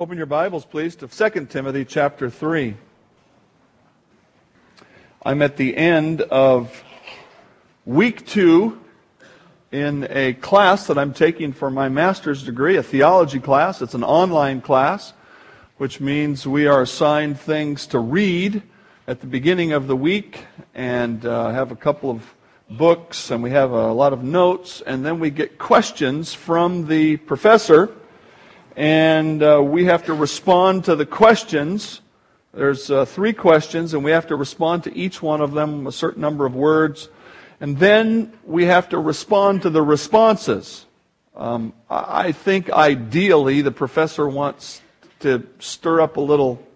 Open your Bibles, please, to 2 Timothy chapter 3. I'm at the end of week two in a class that I'm taking for my master's degree, a theology class. It's an online class, which means we are assigned things to read at the beginning of the week and uh, have a couple of books and we have a lot of notes, and then we get questions from the professor and uh, we have to respond to the questions. There's uh, three questions, and we have to respond to each one of them a certain number of words. And then we have to respond to the responses. Um, I think ideally the professor wants to stir up a little,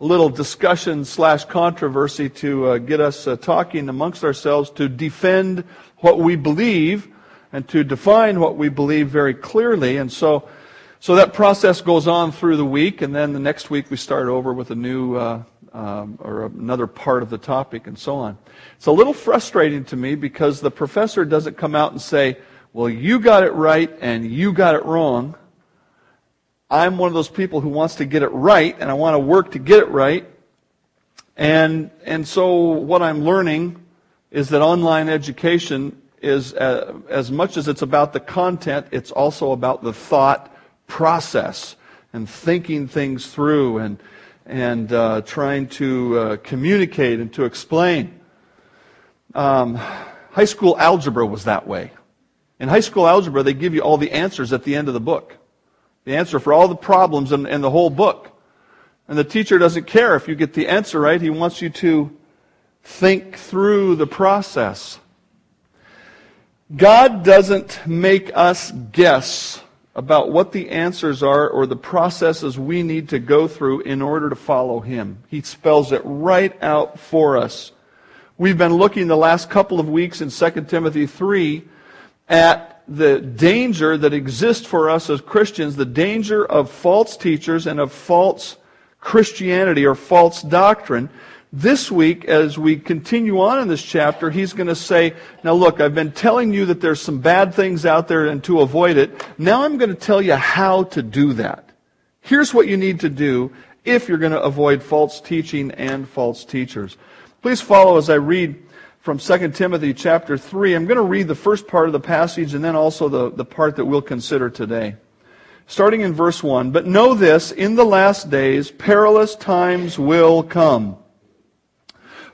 little discussion slash controversy to uh, get us uh, talking amongst ourselves to defend what we believe and to define what we believe very clearly. And so so that process goes on through the week, and then the next week we start over with a new uh, um, or another part of the topic, and so on. It's a little frustrating to me because the professor doesn't come out and say, "Well, you got it right and you got it wrong." I'm one of those people who wants to get it right, and I want to work to get it right. And and so what I'm learning is that online education is uh, as much as it's about the content, it's also about the thought process and thinking things through and, and uh, trying to uh, communicate and to explain. Um, high school algebra was that way. In high school algebra, they give you all the answers at the end of the book. The answer for all the problems in, in the whole book. And the teacher doesn't care if you get the answer right. He wants you to think through the process. God doesn't make us guess about what the answers are or the processes we need to go through in order to follow Him. He spells it right out for us. We've been looking the last couple of weeks in 2 Timothy 3 at the danger that exists for us as Christians, the danger of false teachers and of false Christianity or false doctrine. This week, as we continue on in this chapter, he's going to say, Now look, I've been telling you that there's some bad things out there and to avoid it. Now I'm going to tell you how to do that. Here's what you need to do if you're going to avoid false teaching and false teachers. Please follow as I read from 2 Timothy chapter 3. I'm going to read the first part of the passage and then also the, the part that we'll consider today. Starting in verse 1 But know this, in the last days, perilous times will come.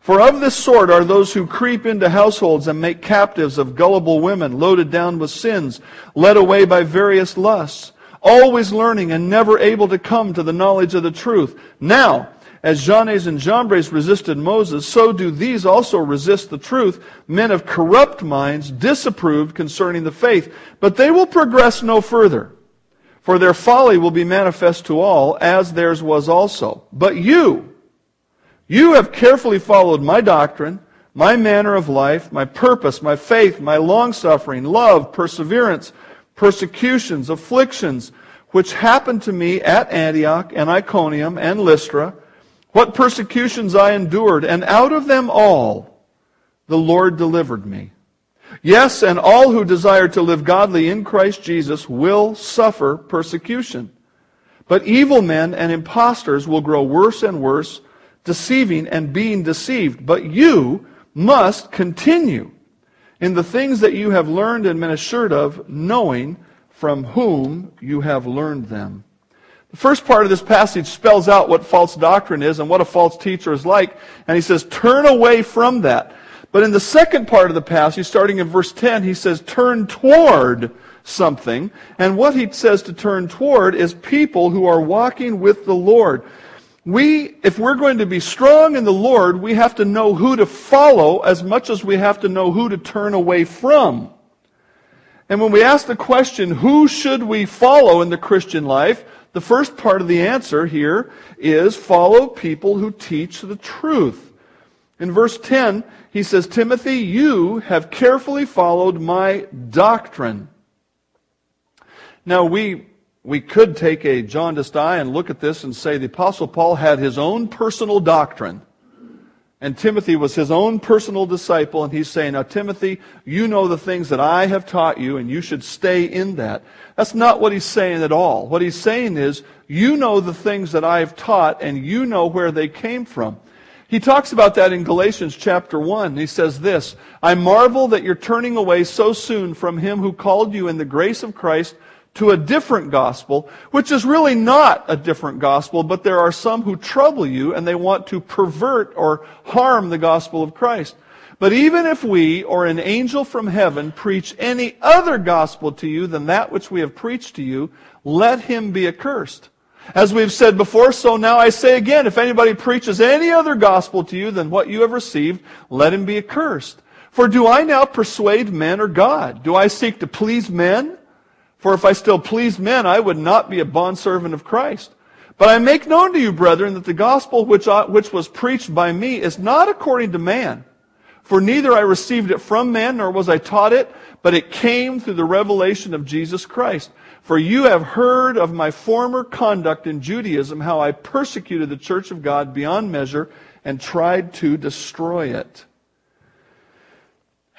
For of this sort are those who creep into households and make captives of gullible women, loaded down with sins, led away by various lusts, always learning and never able to come to the knowledge of the truth. Now, as Jannes and Jambres resisted Moses, so do these also resist the truth, men of corrupt minds, disapproved concerning the faith. But they will progress no further. For their folly will be manifest to all, as theirs was also. But you, you have carefully followed my doctrine, my manner of life, my purpose, my faith, my long-suffering, love, perseverance, persecutions, afflictions, which happened to me at Antioch and Iconium and Lystra, what persecutions I endured, and out of them all the Lord delivered me. Yes, and all who desire to live godly in Christ Jesus will suffer persecution. But evil men and impostors will grow worse and worse, deceiving and being deceived. But you must continue in the things that you have learned and been assured of, knowing from whom you have learned them. The first part of this passage spells out what false doctrine is and what a false teacher is like, and he says, turn away from that. But in the second part of the passage, starting in verse 10, he says, turn toward something. And what he says to turn toward is people who are walking with the Lord we, if we're going to be strong in the Lord, we have to know who to follow as much as we have to know who to turn away from. And when we ask the question, who should we follow in the Christian life? The first part of the answer here is follow people who teach the truth. In verse 10, he says, Timothy, you have carefully followed my doctrine. Now, we, we could take a jaundiced eye and look at this and say the Apostle Paul had his own personal doctrine. And Timothy was his own personal disciple, and he's saying, Now, Timothy, you know the things that I have taught you, and you should stay in that. That's not what he's saying at all. What he's saying is, You know the things that I have taught, and you know where they came from. He talks about that in Galatians chapter 1. He says this I marvel that you're turning away so soon from him who called you in the grace of Christ to a different gospel, which is really not a different gospel, but there are some who trouble you and they want to pervert or harm the gospel of Christ. But even if we or an angel from heaven preach any other gospel to you than that which we have preached to you, let him be accursed. As we've said before, so now I say again, if anybody preaches any other gospel to you than what you have received, let him be accursed. For do I now persuade men or God? Do I seek to please men? For if I still pleased men, I would not be a bondservant of Christ. But I make known to you, brethren, that the gospel which, I, which was preached by me is not according to man. For neither I received it from man, nor was I taught it, but it came through the revelation of Jesus Christ. For you have heard of my former conduct in Judaism, how I persecuted the church of God beyond measure and tried to destroy it.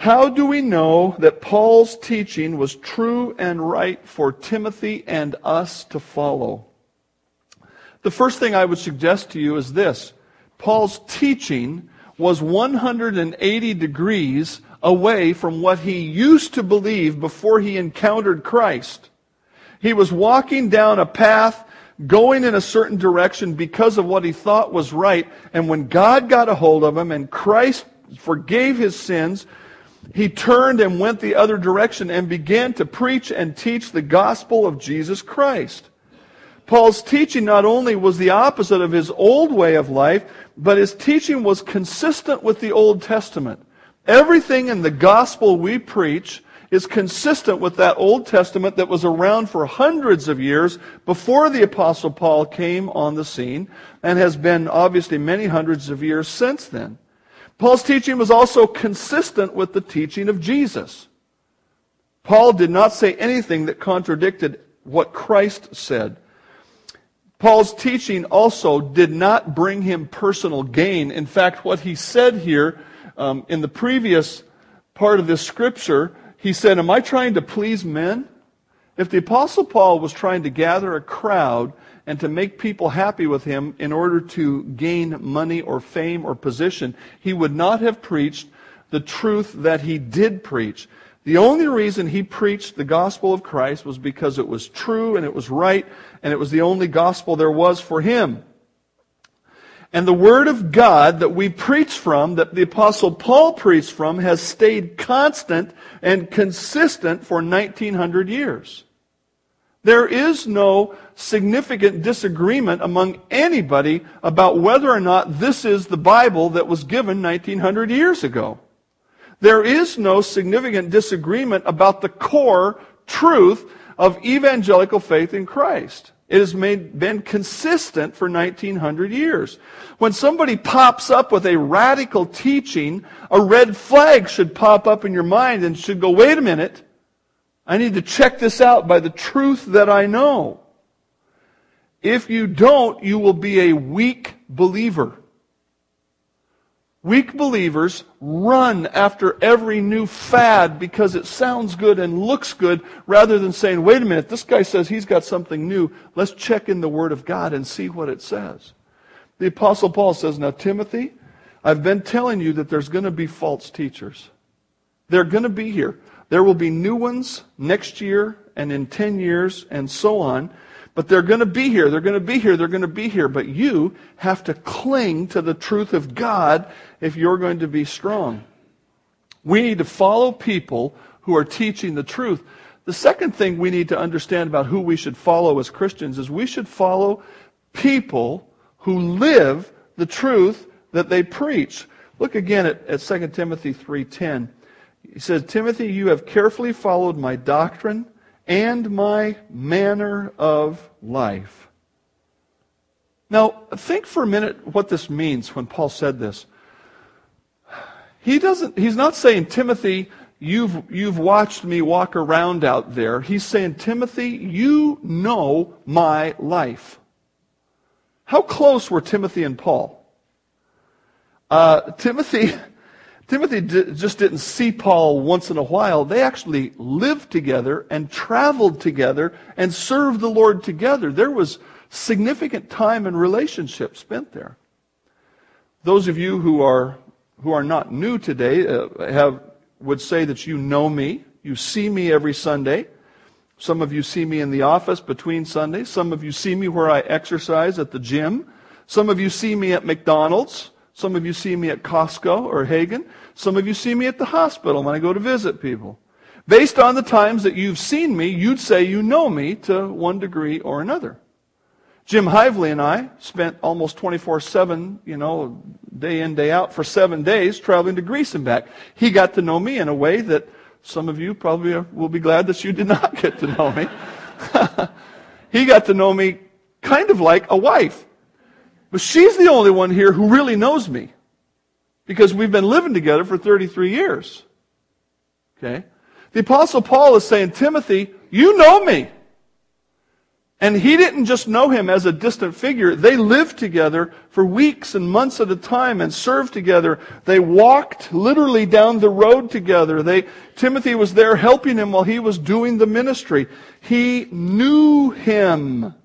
How do we know that Paul's teaching was true and right for Timothy and us to follow? The first thing I would suggest to you is this Paul's teaching was 180 degrees away from what he used to believe before he encountered Christ. He was walking down a path going in a certain direction because of what he thought was right. And when God got a hold of him and Christ forgave his sins, he turned and went the other direction and began to preach and teach the gospel of Jesus Christ. Paul's teaching not only was the opposite of his old way of life, but his teaching was consistent with the Old Testament. Everything in the gospel we preach is consistent with that Old Testament that was around for hundreds of years before the Apostle Paul came on the scene and has been obviously many hundreds of years since then. Paul's teaching was also consistent with the teaching of Jesus. Paul did not say anything that contradicted what Christ said. Paul's teaching also did not bring him personal gain. In fact, what he said here um, in the previous part of this scripture, he said, Am I trying to please men? If the Apostle Paul was trying to gather a crowd and to make people happy with him in order to gain money or fame or position, he would not have preached the truth that he did preach. The only reason he preached the gospel of Christ was because it was true and it was right and it was the only gospel there was for him. And the word of God that we preach from, that the apostle Paul preached from, has stayed constant and consistent for 1900 years. There is no significant disagreement among anybody about whether or not this is the Bible that was given 1900 years ago. There is no significant disagreement about the core truth of evangelical faith in Christ. It has made, been consistent for 1900 years. When somebody pops up with a radical teaching, a red flag should pop up in your mind and should go, wait a minute. I need to check this out by the truth that I know. If you don't, you will be a weak believer. Weak believers run after every new fad because it sounds good and looks good rather than saying, wait a minute, this guy says he's got something new. Let's check in the Word of God and see what it says. The Apostle Paul says, Now, Timothy, I've been telling you that there's going to be false teachers. They're going to be here. There will be new ones next year and in 10 years and so on. But they're going to be here. They're going to be here. They're going to be here. But you have to cling to the truth of God if you're going to be strong. We need to follow people who are teaching the truth. The second thing we need to understand about who we should follow as Christians is we should follow people who live the truth that they preach. Look again at, at 2 Timothy 3.10. He says, Timothy, you have carefully followed my doctrine and my manner of life. Now, think for a minute what this means when Paul said this. He doesn't, he's not saying, Timothy, you've, you've watched me walk around out there. He's saying, Timothy, you know my life. How close were Timothy and Paul? Uh, Timothy, Timothy d- just didn't see Paul once in a while. They actually lived together and traveled together and served the Lord together. There was significant time and relationship spent there. Those of you who are who are not new today uh, have would say that you know me. You see me every Sunday. Some of you see me in the office between Sundays. Some of you see me where I exercise at the gym. Some of you see me at McDonald's. Some of you see me at Costco or Haggen. Some of you see me at the hospital when I go to visit people. Based on the times that you've seen me, you'd say you know me to one degree or another. Jim Hively and I spent almost 24-7, you know, day in, day out for seven days traveling to Greece and back. He got to know me in a way that some of you probably will be glad that you did not get to know me. he got to know me kind of like a wife. But she's the only one here who really knows me. Because we've been living together for 33 years. Okay? The apostle Paul is saying, Timothy, you know me. And he didn't just know him as a distant figure. They lived together for weeks and months at a time and served together. They walked literally down the road together. They, Timothy was there helping him while he was doing the ministry. He knew him.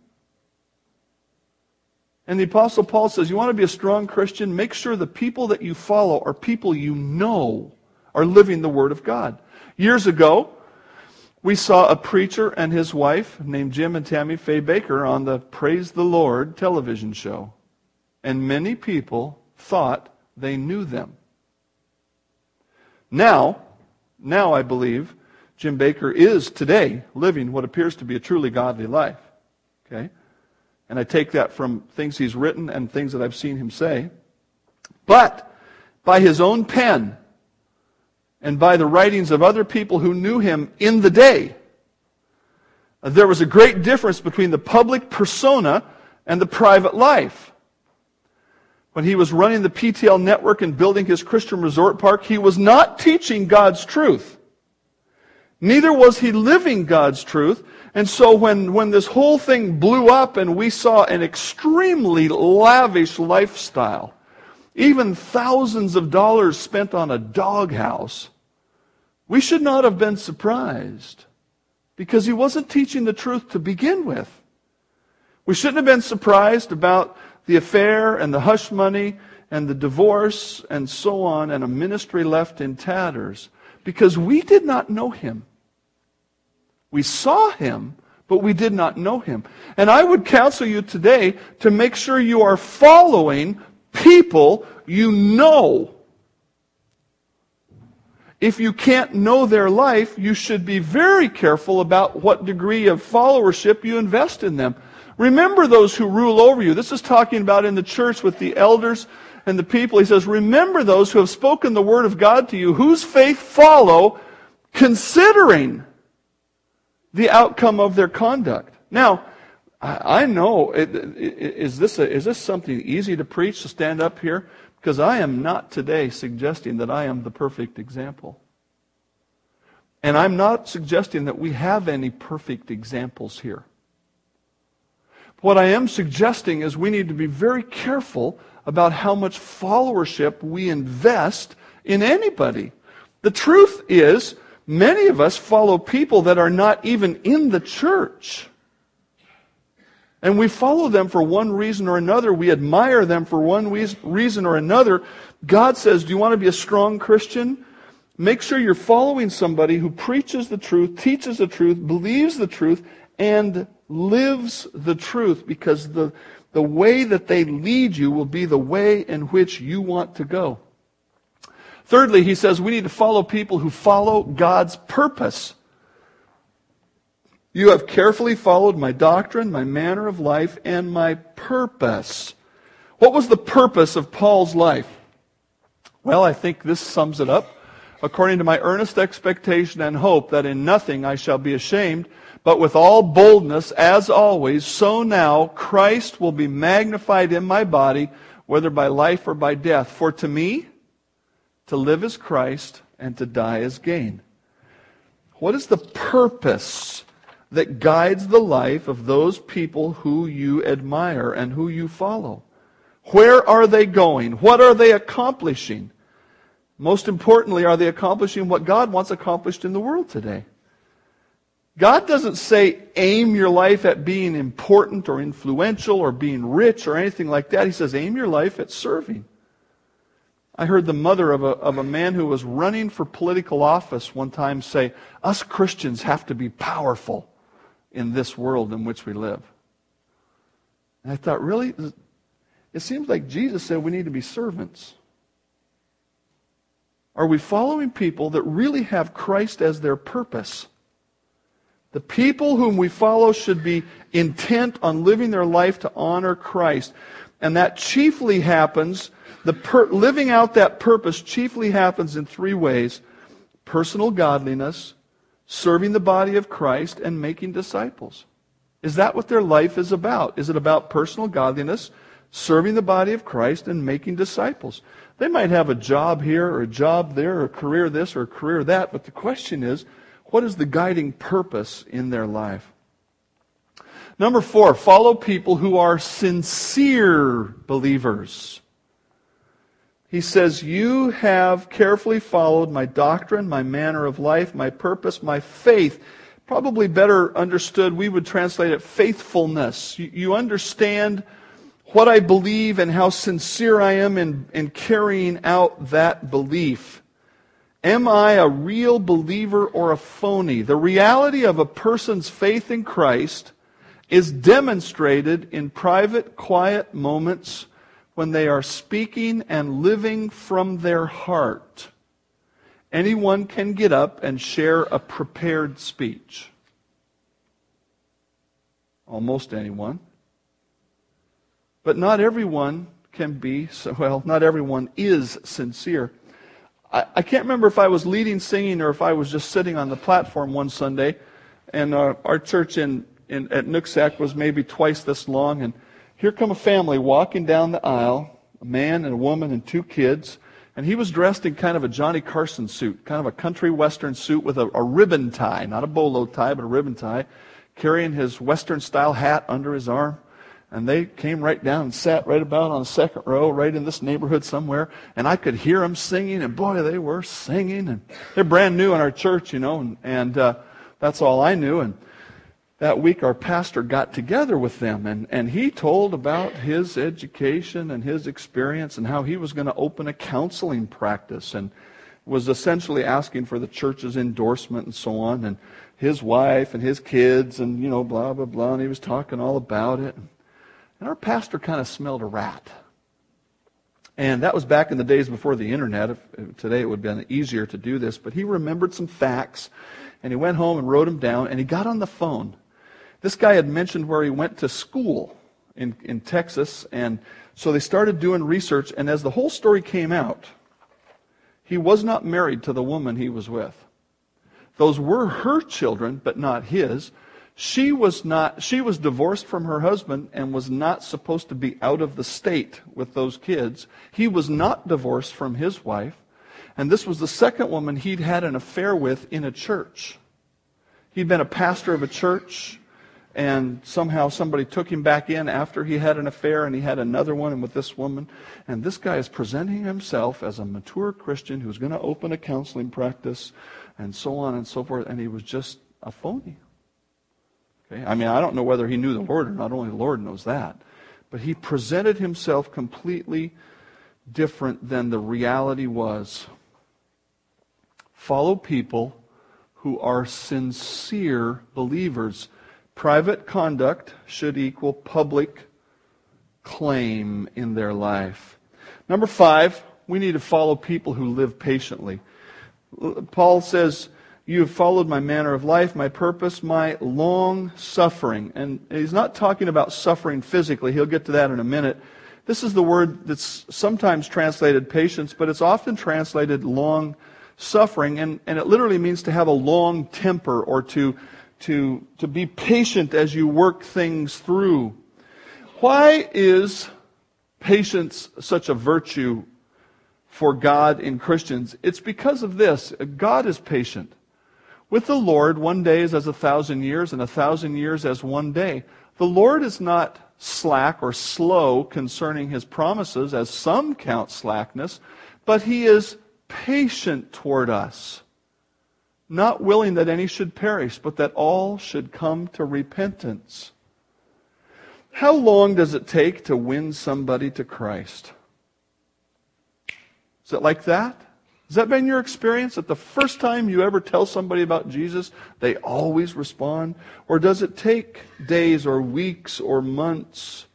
And the apostle Paul says, you want to be a strong Christian? Make sure the people that you follow are people you know are living the word of God. Years ago, we saw a preacher and his wife named Jim and Tammy Faye Bakker on the Praise the Lord television show. And many people thought they knew them. Now, now I believe Jim Bakker is today living what appears to be a truly godly life. Okay? And I take that from things he's written and things that I've seen him say. But by his own pen, and by the writings of other people who knew him in the day. There was a great difference between the public persona and the private life. When he was running the PTL network and building his Christian resort park, he was not teaching God's truth. Neither was he living God's truth. And so when, when this whole thing blew up and we saw an extremely lavish lifestyle, even thousands of dollars spent on a doghouse, we should not have been surprised because he wasn't teaching the truth to begin with. We shouldn't have been surprised about the affair and the hush money and the divorce and so on and a ministry left in tatters because we did not know him. We saw him, but we did not know him. And I would counsel you today to make sure you are following people you know if you can't know their life, you should be very careful about what degree of followership you invest in them. Remember those who rule over you. This is talking about in the church with the elders and the people. He says, remember those who have spoken the word of God to you, whose faith follow, considering the outcome of their conduct. Now, I know, is this, a, is this something easy to preach, to stand up here? Because I am not today suggesting that I am the perfect example. And I'm not suggesting that we have any perfect examples here. What I am suggesting is we need to be very careful about how much followership we invest in anybody. The truth is, many of us follow people that are not even in the church. And we follow them for one reason or another. We admire them for one reason or another. God says, Do you want to be a strong Christian? Make sure you're following somebody who preaches the truth, teaches the truth, believes the truth, and lives the truth because the, the way that they lead you will be the way in which you want to go. Thirdly, he says we need to follow people who follow God's purpose. You have carefully followed my doctrine, my manner of life, and my purpose. What was the purpose of Paul's life? Well, I think this sums it up. According to my earnest expectation and hope that in nothing I shall be ashamed, But with all boldness, as always, so now Christ will be magnified in my body, whether by life or by death. For to me, to live is Christ, and to die is gain. What is the purpose that guides the life of those people who you admire and who you follow? Where are they going? What are they accomplishing? Most importantly, are they accomplishing what God wants accomplished in the world today? God doesn't say aim your life at being important or influential or being rich or anything like that. He says aim your life at serving. I heard the mother of a, of a man who was running for political office one time say, Us Christians have to be powerful in this world in which we live. And I thought, really? It seems like Jesus said we need to be servants. Are we following people that really have Christ as their purpose? The people whom we follow should be intent on living their life to honor Christ. And that chiefly happens, the per- living out that purpose chiefly happens in three ways personal godliness, serving the body of Christ, and making disciples. Is that what their life is about? Is it about personal godliness, serving the body of Christ, and making disciples? They might have a job here, or a job there, or a career this, or a career that, but the question is, what is the guiding purpose in their life? Number four, follow people who are sincere believers. He says, You have carefully followed my doctrine, my manner of life, my purpose, my faith. Probably better understood, we would translate it faithfulness. You, understand what I believe and how sincere I am in, in carrying out that belief. Am I a real believer or a phony? The reality of a person's faith in Christ is demonstrated in private, quiet moments when they are speaking and living from their heart. Anyone can get up and share a prepared speech. Almost anyone. But not everyone can be, well, not everyone is sincere. I, I can't remember if I was leading singing or if I was just sitting on the platform one Sunday. And uh, our church in, in, at Nooksack was maybe twice this long. And here come a family walking down the aisle, a man and a woman and two kids. And he was dressed in kind of a Johnny Carson suit, kind of a country western suit with a, a ribbon tie, not a bolo tie, but a ribbon tie, carrying his western style hat under his arm. And they came right down and sat right about on the second row, right in this neighborhood somewhere. And I could hear them singing, and boy, they were singing. And they're brand new in our church, you know, and, and uh, that's all I knew. And that week, our pastor got together with them, and, and he told about his education and his experience and how he was going to open a counseling practice and was essentially asking for the church's endorsement and so on. And his wife and his kids, and, you know, blah, blah, blah. And he was talking all about it. And our pastor kind of smelled a rat. And that was back in the days before the internet. If, today it would have been easier to do this. But he remembered some facts, and he went home and wrote them down, and he got on the phone. This guy had mentioned where he went to school in, in Texas, and so they started doing research, and as the whole story came out, he was not married to the woman he was with. Those were her children, but not his. She was not she was divorced from her husband and was not supposed to be out of the state with those kids. He was not divorced from his wife. And this was the second woman he'd had an affair with in a church. He'd been a pastor of a church, and somehow somebody took him back in after he had an affair, and he had another one with this woman. And this guy is presenting himself as a mature Christian who's going to open a counseling practice, and so on and so forth. And he was just a phony. Okay? I mean, I don't know whether he knew the Lord or not. Only the Lord knows that. But he presented himself completely different than the reality was. Follow people who are sincere believers. Private conduct should equal public claim in their life. Number five, we need to follow people who live patiently. Paul says, you have followed my manner of life, my purpose, my long suffering. And he's not talking about suffering physically. He'll get to that in a minute. This is the word that's sometimes translated patience, but it's often translated long suffering. And, and it literally means to have a long temper or to, to, to be patient as you work things through. Why is patience such a virtue for God in Christians? It's because of this. God is patient. With the Lord, one day is as a thousand years, and a thousand years as one day. The Lord is not slack or slow concerning his promises, as some count slackness, but he is patient toward us, not willing that any should perish, but that all should come to repentance. How long does it take to win somebody to Christ? Is it like that? Has that been your experience? That the first time you ever tell somebody about Jesus, they always respond? Or does it take days or weeks or months?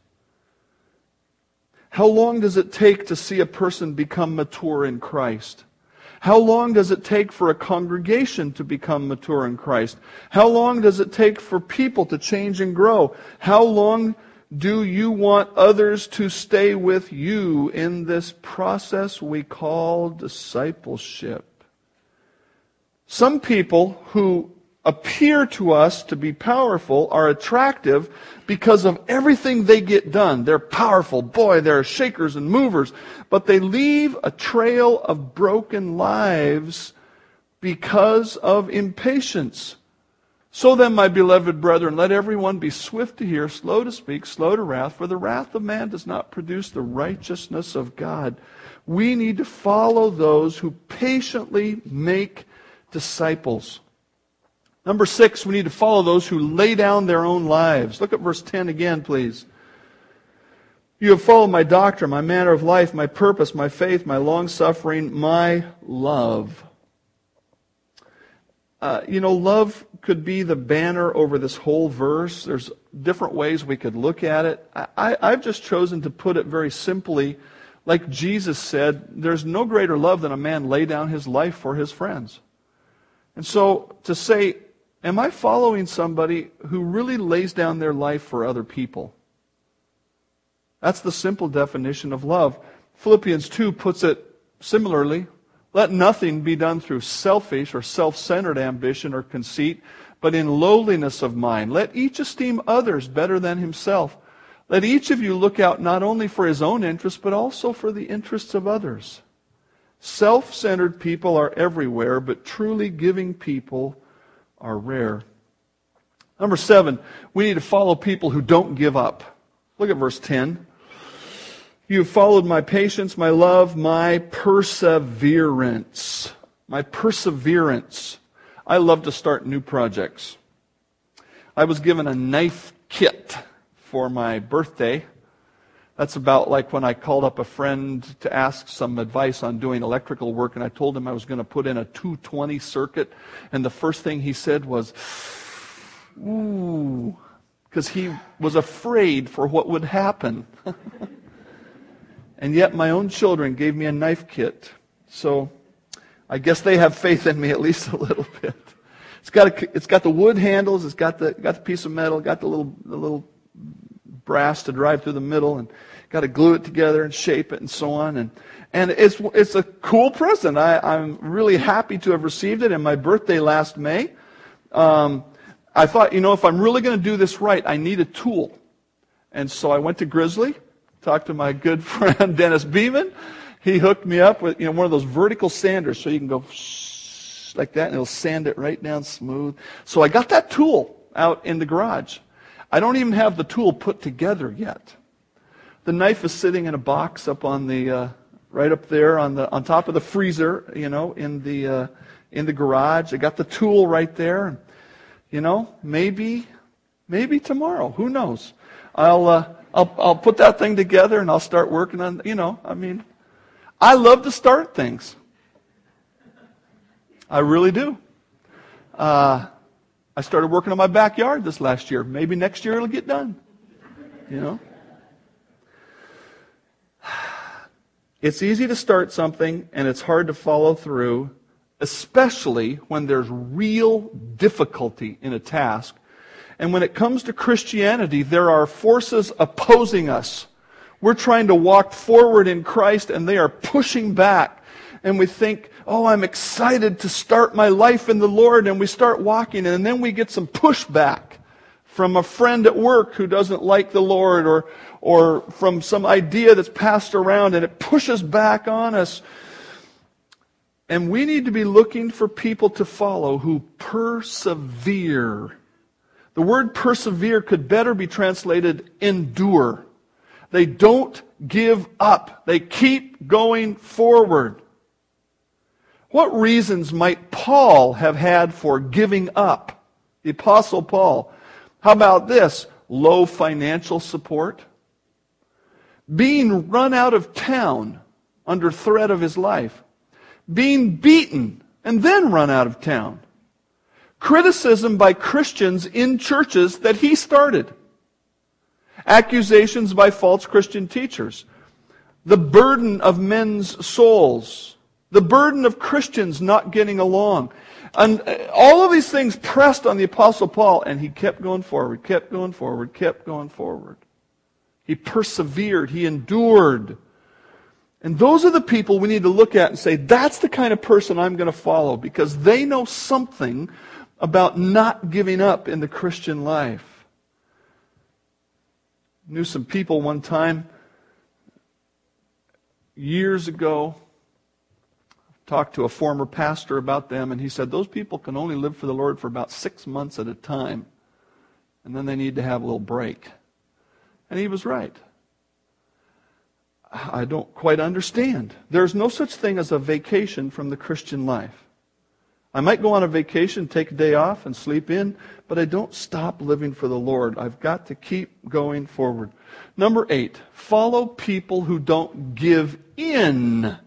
How long does it take to see a person become mature in Christ? How long does it take for a congregation to become mature in Christ? How long does it take for people to change and grow? How long do you want others to stay with you in this process we call discipleship? Some people who appear to us to be powerful are attractive because of everything they get done. They're powerful. Boy, they're shakers and movers. But they leave a trail of broken lives because of impatience. So then, my beloved brethren, let everyone be swift to hear, slow to speak, slow to wrath, for the wrath of man does not produce the righteousness of God. We need to follow those who patiently make disciples. Number six, we need to follow those who lay down their own lives. Look at verse 10 again, please. You have followed my doctrine, my manner of life, my purpose, my faith, my long suffering, my love. Uh, you know, love could be the banner over this whole verse. There's different ways we could look at it. I, I've just chosen to put it very simply. Like Jesus said, there's no greater love than a man lay down his life for his friends. And so to say, am I following somebody who really lays down their life for other people? That's the simple definition of love. Philippians 2 puts it similarly. Let nothing be done through selfish or self centered ambition or conceit, but in lowliness of mind. Let each esteem others better than himself. Let each of you look out not only for his own interests, but also for the interests of others. Self centered people are everywhere, but truly giving people are rare. Number seven, we need to follow people who don't give up. Look at verse 10. You have followed my patience, my love, my perseverance. My perseverance. I love to start new projects. I was given a knife kit for my birthday. That's about like when I called up a friend to ask some advice on doing electrical work, and I told him I was going to put in a 220 circuit, and the first thing he said was, Ooh, because he was afraid for what would happen. And yet my own children gave me a knife kit. So I guess they have faith in me at least a little bit. It's got, a, it's got the wood handles, it's got the, got the piece of metal, got the little, the little brass to drive through the middle, and got to glue it together and shape it and so on. And, and it's, it's a cool present. I, I'm really happy to have received it in my birthday last May. Um, I thought, you know, if I'm really going to do this right, I need a tool. And so I went to Grizzly talked to my good friend Dennis Beeman. He hooked me up with you know one of those vertical sanders, so you can go like that, and it'll sand it right down smooth. So I got that tool out in the garage. I don't even have the tool put together yet. The knife is sitting in a box up on the uh, right up there on the on top of the freezer, you know, in the uh, in the garage. I got the tool right there. You know, maybe maybe tomorrow. Who knows? I'll uh, I'll, I'll put that thing together and I'll start working on, you know, I mean, I love to start things. I really do. Uh, I started working on my backyard this last year. Maybe next year it'll get done. You know? It's easy to start something and it's hard to follow through, especially when there's real difficulty in a task and when it comes to Christianity, there are forces opposing us. We're trying to walk forward in Christ and they are pushing back. and we think, oh, I'm excited to start my life in the Lord, and we start walking, and then we get some pushback from a friend at work who doesn't like the Lord, or, or from some idea that's passed around, and it pushes back on us. And we need to be looking for people to follow who persevere. The word persevere could better be translated endure. They don't give up. They keep going forward. What reasons might Paul have had for giving up? The Apostle Paul. How about this? Low financial support? Being run out of town under threat of his life? Being beaten and then run out of town? Criticism by Christians in churches that he started? Accusations by false Christian teachers? The burden of men's souls? The burden of Christians not getting along. And uh, all of these things pressed on the Apostle Paul, and he kept going forward, kept going forward, kept going forward. He persevered, he endured. And those are the people we need to look at and say, that's the kind of person I'm going to follow because they know something about not giving up in the Christian life. I knew some people one time, years ago, talked to a former pastor about them, and he said those people can only live for the Lord for about six months at a time, and then they need to have a little break. And he was right. I don't quite understand. There's no such thing as a vacation from the Christian life. I might go on a vacation, take a day off, and sleep in, but I don't stop living for the Lord. I've got to keep going forward. Number eight, follow people who don't give in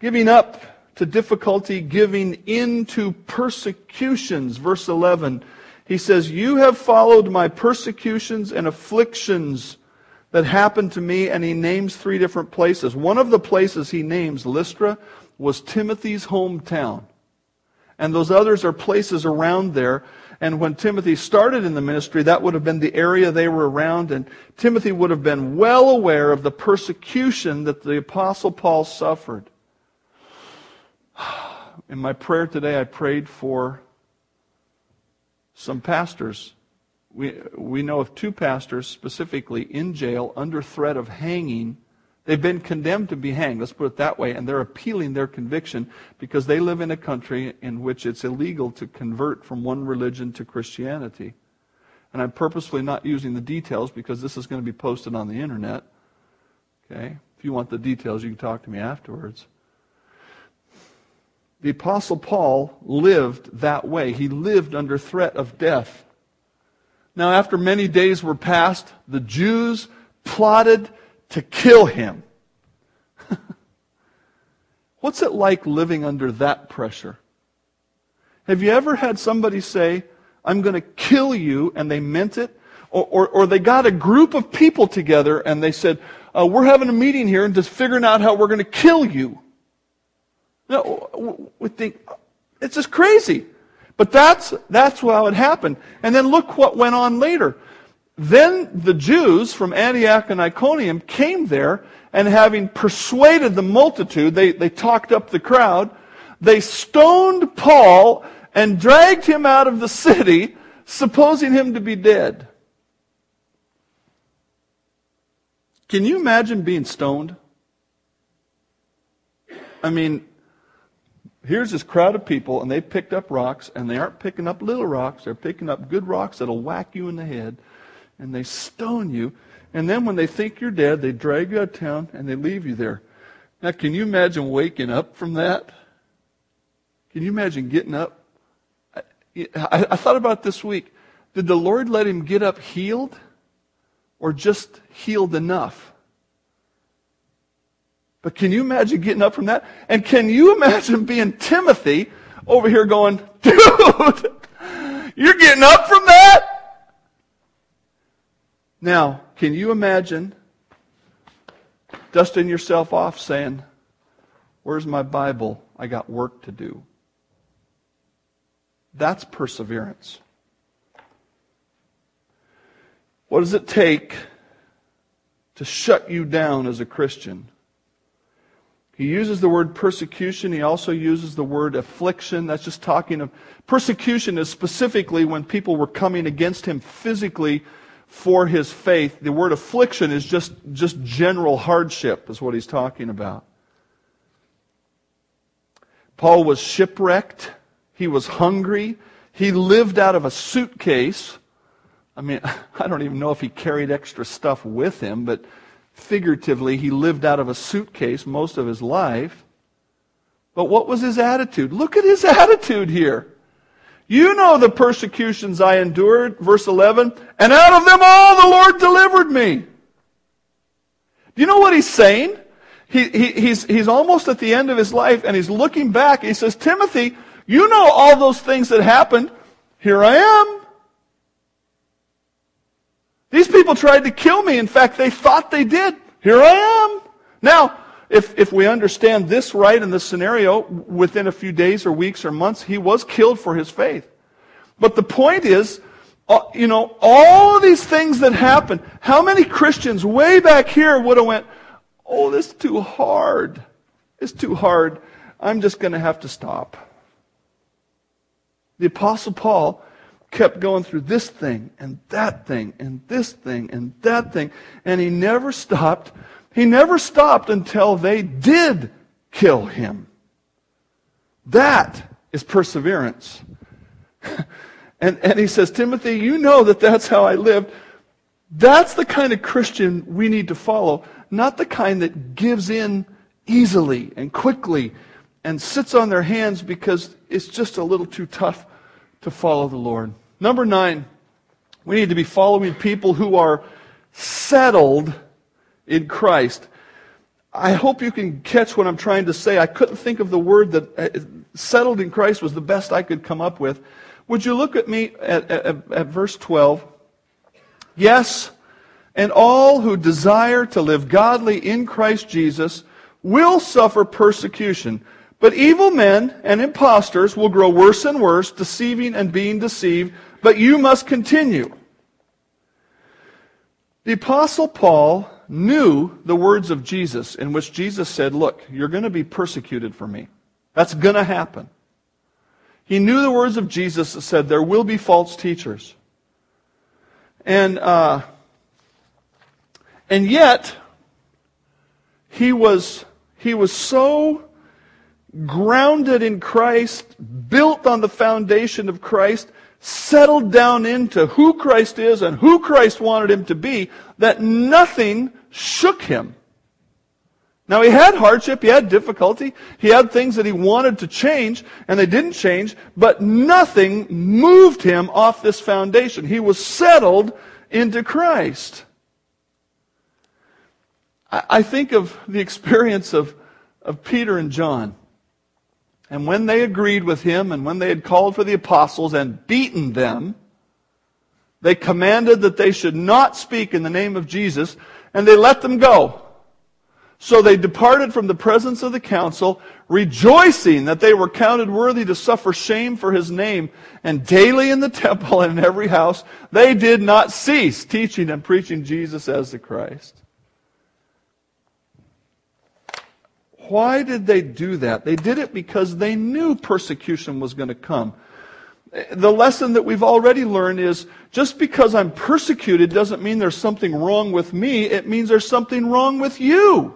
Giving up to difficulty, giving in to persecutions. Verse 11, he says, You have followed my persecutions and afflictions that happened to me, and he names three different places. One of the places he names, Lystra, was Timothy's hometown. And those others are places around there. And when Timothy started in the ministry, that would have been the area they were around. And Timothy would have been well aware of the persecution that the Apostle Paul suffered. In my prayer today, I prayed for some pastors. We, we know of two pastors specifically in jail under threat of hanging. They've been condemned to be hanged, let's put it that way, and they're appealing their conviction because they live in a country in which it's illegal to convert from one religion to Christianity. And I'm purposefully not using the details because this is going to be posted on the internet. Okay? If you want the details, you can talk to me afterwards. The Apostle Paul lived that way. He lived under threat of death. Now, after many days were passed, the Jews plotted to kill him. What's it like living under that pressure? Have you ever had somebody say, I'm going to kill you, and they meant it? Or, or, or, they got a group of people together and they said, uh, We're having a meeting here and just figuring out how we're going to kill you. No, we think it's just crazy. But that's, that's how it happened. And then look what went on later. Then the Jews from Antioch and Iconium came there, and having persuaded the multitude, they, they talked up the crowd, they stoned Paul and dragged him out of the city, supposing him to be dead. Can you imagine being stoned? I mean, here's this crowd of people, and they picked up rocks, and they aren't picking up little rocks. They're picking up good rocks that'll whack you in the head, and they stone you. And then when they think you're dead, they drag you out of town, and they leave you there. Now, can you imagine waking up from that? Can you imagine getting up? I, I, I thought about this week. Did the Lord let him get up healed, or just healed enough? But can you imagine getting up from that? And can you imagine being Timothy over here going, dude, you're getting up from that? Now, can you imagine dusting yourself off saying, Where's my Bible? I got work to do. That's perseverance. What does it take to shut you down as a Christian? He uses the word persecution. He also uses the word affliction. That's just talking of persecution is specifically when people were coming against him physically for his faith. The word affliction is just, just general hardship, is what he's talking about. Paul was shipwrecked. He was hungry. He lived out of a suitcase. I mean, I don't even know if he carried extra stuff with him, but figuratively, he lived out of a suitcase most of his life. But what was his attitude? Look at his attitude here. You know the persecutions I endured, verse 11, and out of them all the Lord delivered me. Do you know what he's saying? He, he, he's, he's almost at the end of his life and he's looking back. He says, Timothy, you know all those things that happened. Here I am. These people tried to kill me. In fact, they thought they did. Here I am. Now, if, if we understand this right in this scenario, within a few days or weeks or months, he was killed for his faith. But the point is, uh, you know, all these things that happened, how many Christians way back here would have went, oh, this is too hard. It's too hard. I'm just going to have to stop. The Apostle Paul kept going through this thing and that thing and this thing and that thing, and he never stopped. He never stopped until they did kill him. That is perseverance. and, and he says, Timothy, you know that that's how I lived. That's the kind of Christian we need to follow, not the kind that gives in easily and quickly and sits on their hands because it's just a little too tough to follow the Lord. Number nine, we need to be following people who are settled in Christ. I hope you can catch what I'm trying to say. I couldn't think of the word that uh, settled in Christ was the best I could come up with. Would you look at me at, at, at verse 12? Yes, and all who desire to live godly in Christ Jesus will suffer persecution. But evil men and impostors will grow worse and worse, deceiving and being deceived, but you must continue. The Apostle Paul knew the words of Jesus in which Jesus said, Look, you're going to be persecuted for me. That's going to happen. He knew the words of Jesus that said, There will be false teachers. And, uh, and yet, he was, he was so grounded in Christ, built on the foundation of Christ, settled down into who Christ is and who Christ wanted him to be, that nothing shook him. Now he had hardship, he had difficulty, he had things that he wanted to change, and they didn't change, but nothing moved him off this foundation. He was settled into Christ. I think of the experience of, of Peter and John. And when they agreed with him, and when they had called for the apostles and beaten them, they commanded that they should not speak in the name of Jesus, and they let them go. So they departed from the presence of the council, rejoicing that they were counted worthy to suffer shame for his name. And daily in the temple and in every house, they did not cease teaching and preaching Jesus as the Christ. Why did they do that? They did it because they knew persecution was going to come. The lesson that we've already learned is just because I'm persecuted doesn't mean there's something wrong with me. It means there's something wrong with you.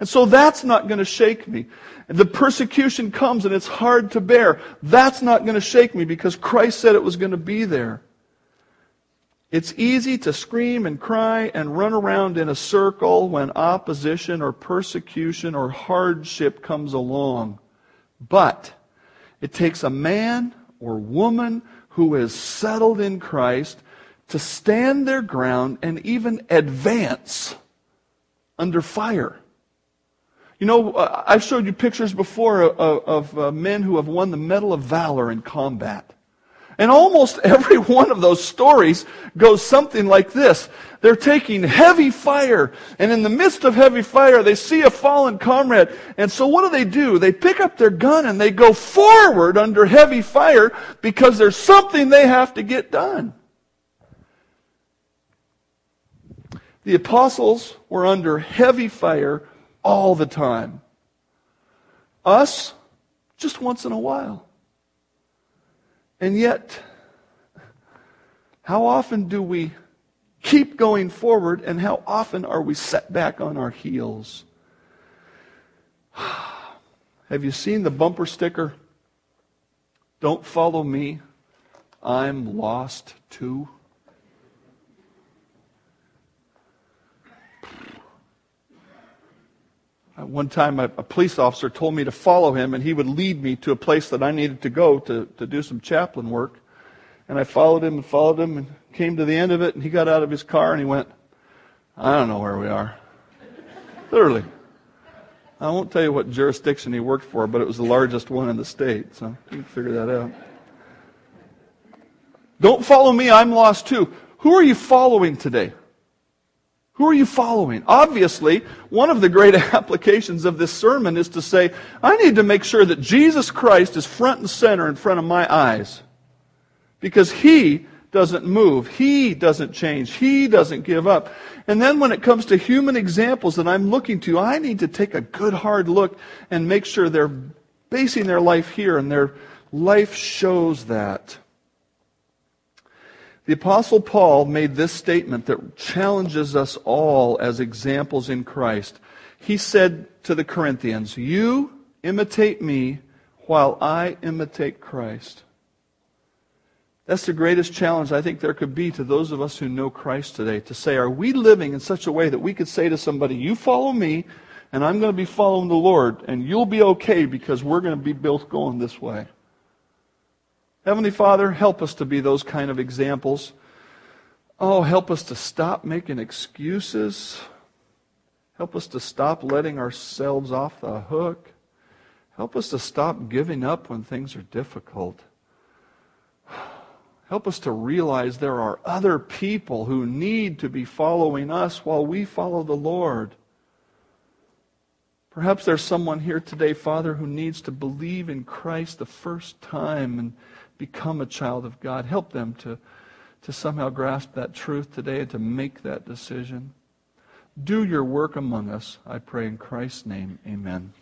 And so that's not going to shake me. The persecution comes and it's hard to bear. That's not going to shake me because Christ said it was going to be there. It's easy to scream and cry and run around in a circle when opposition or persecution or hardship comes along. But it takes a man or woman who is settled in Christ to stand their ground and even advance under fire. You know, uh, I've showed you pictures before of, of uh, men who have won the Medal of Valor in combat. And almost every one of those stories goes something like this. They're taking heavy fire, and in the midst of heavy fire, they see a fallen comrade. And so what do they do? They pick up their gun and they go forward under heavy fire because there's something they have to get done. The apostles were under heavy fire all the time. Us, just once in a while. And yet, how often do we keep going forward, and how often are we set back on our heels? Have you seen the bumper sticker? Don't follow me. I'm lost too. Uh, one time, a, a, police officer told me to follow him, and he would lead me to a place that I needed to go to, to do some chaplain work. And I followed him and followed him and came to the end of it, and he got out of his car and he went, I don't know where we are. Literally. I won't tell you what jurisdiction he worked for, but it was the largest one in the state, so you can figure that out. Don't follow me, I'm lost too. Who are you following today? Who are you following? Obviously, one of the great applications of this sermon is to say, I need to make sure that Jesus Christ is front and center in front of my eyes. Because He doesn't move. He doesn't change. He doesn't give up. And then when it comes to human examples that I'm looking to, I need to take a good hard look and make sure they're basing their life here and their life shows that. The Apostle Paul made this statement that challenges us all as examples in Christ. He said to the Corinthians, You imitate me while I imitate Christ. That's the greatest challenge I think there could be to those of us who know Christ today to say, Are we living in such a way that we could say to somebody, You follow me, and I'm going to be following the Lord, and you'll be okay because we're going to be both going this way? Heavenly Father, help us to be those kind of examples. Oh, help us to stop making excuses. Help us to stop letting ourselves off the hook. Help us to stop giving up when things are difficult. Help us to realize there are other people who need to be following us while we follow the Lord. Perhaps there's someone here today, Father, who needs to believe in Christ the first time and become a child of God. Help them to, to somehow grasp that truth today and to make that decision. Do your work among us, I pray in Christ's name. Amen.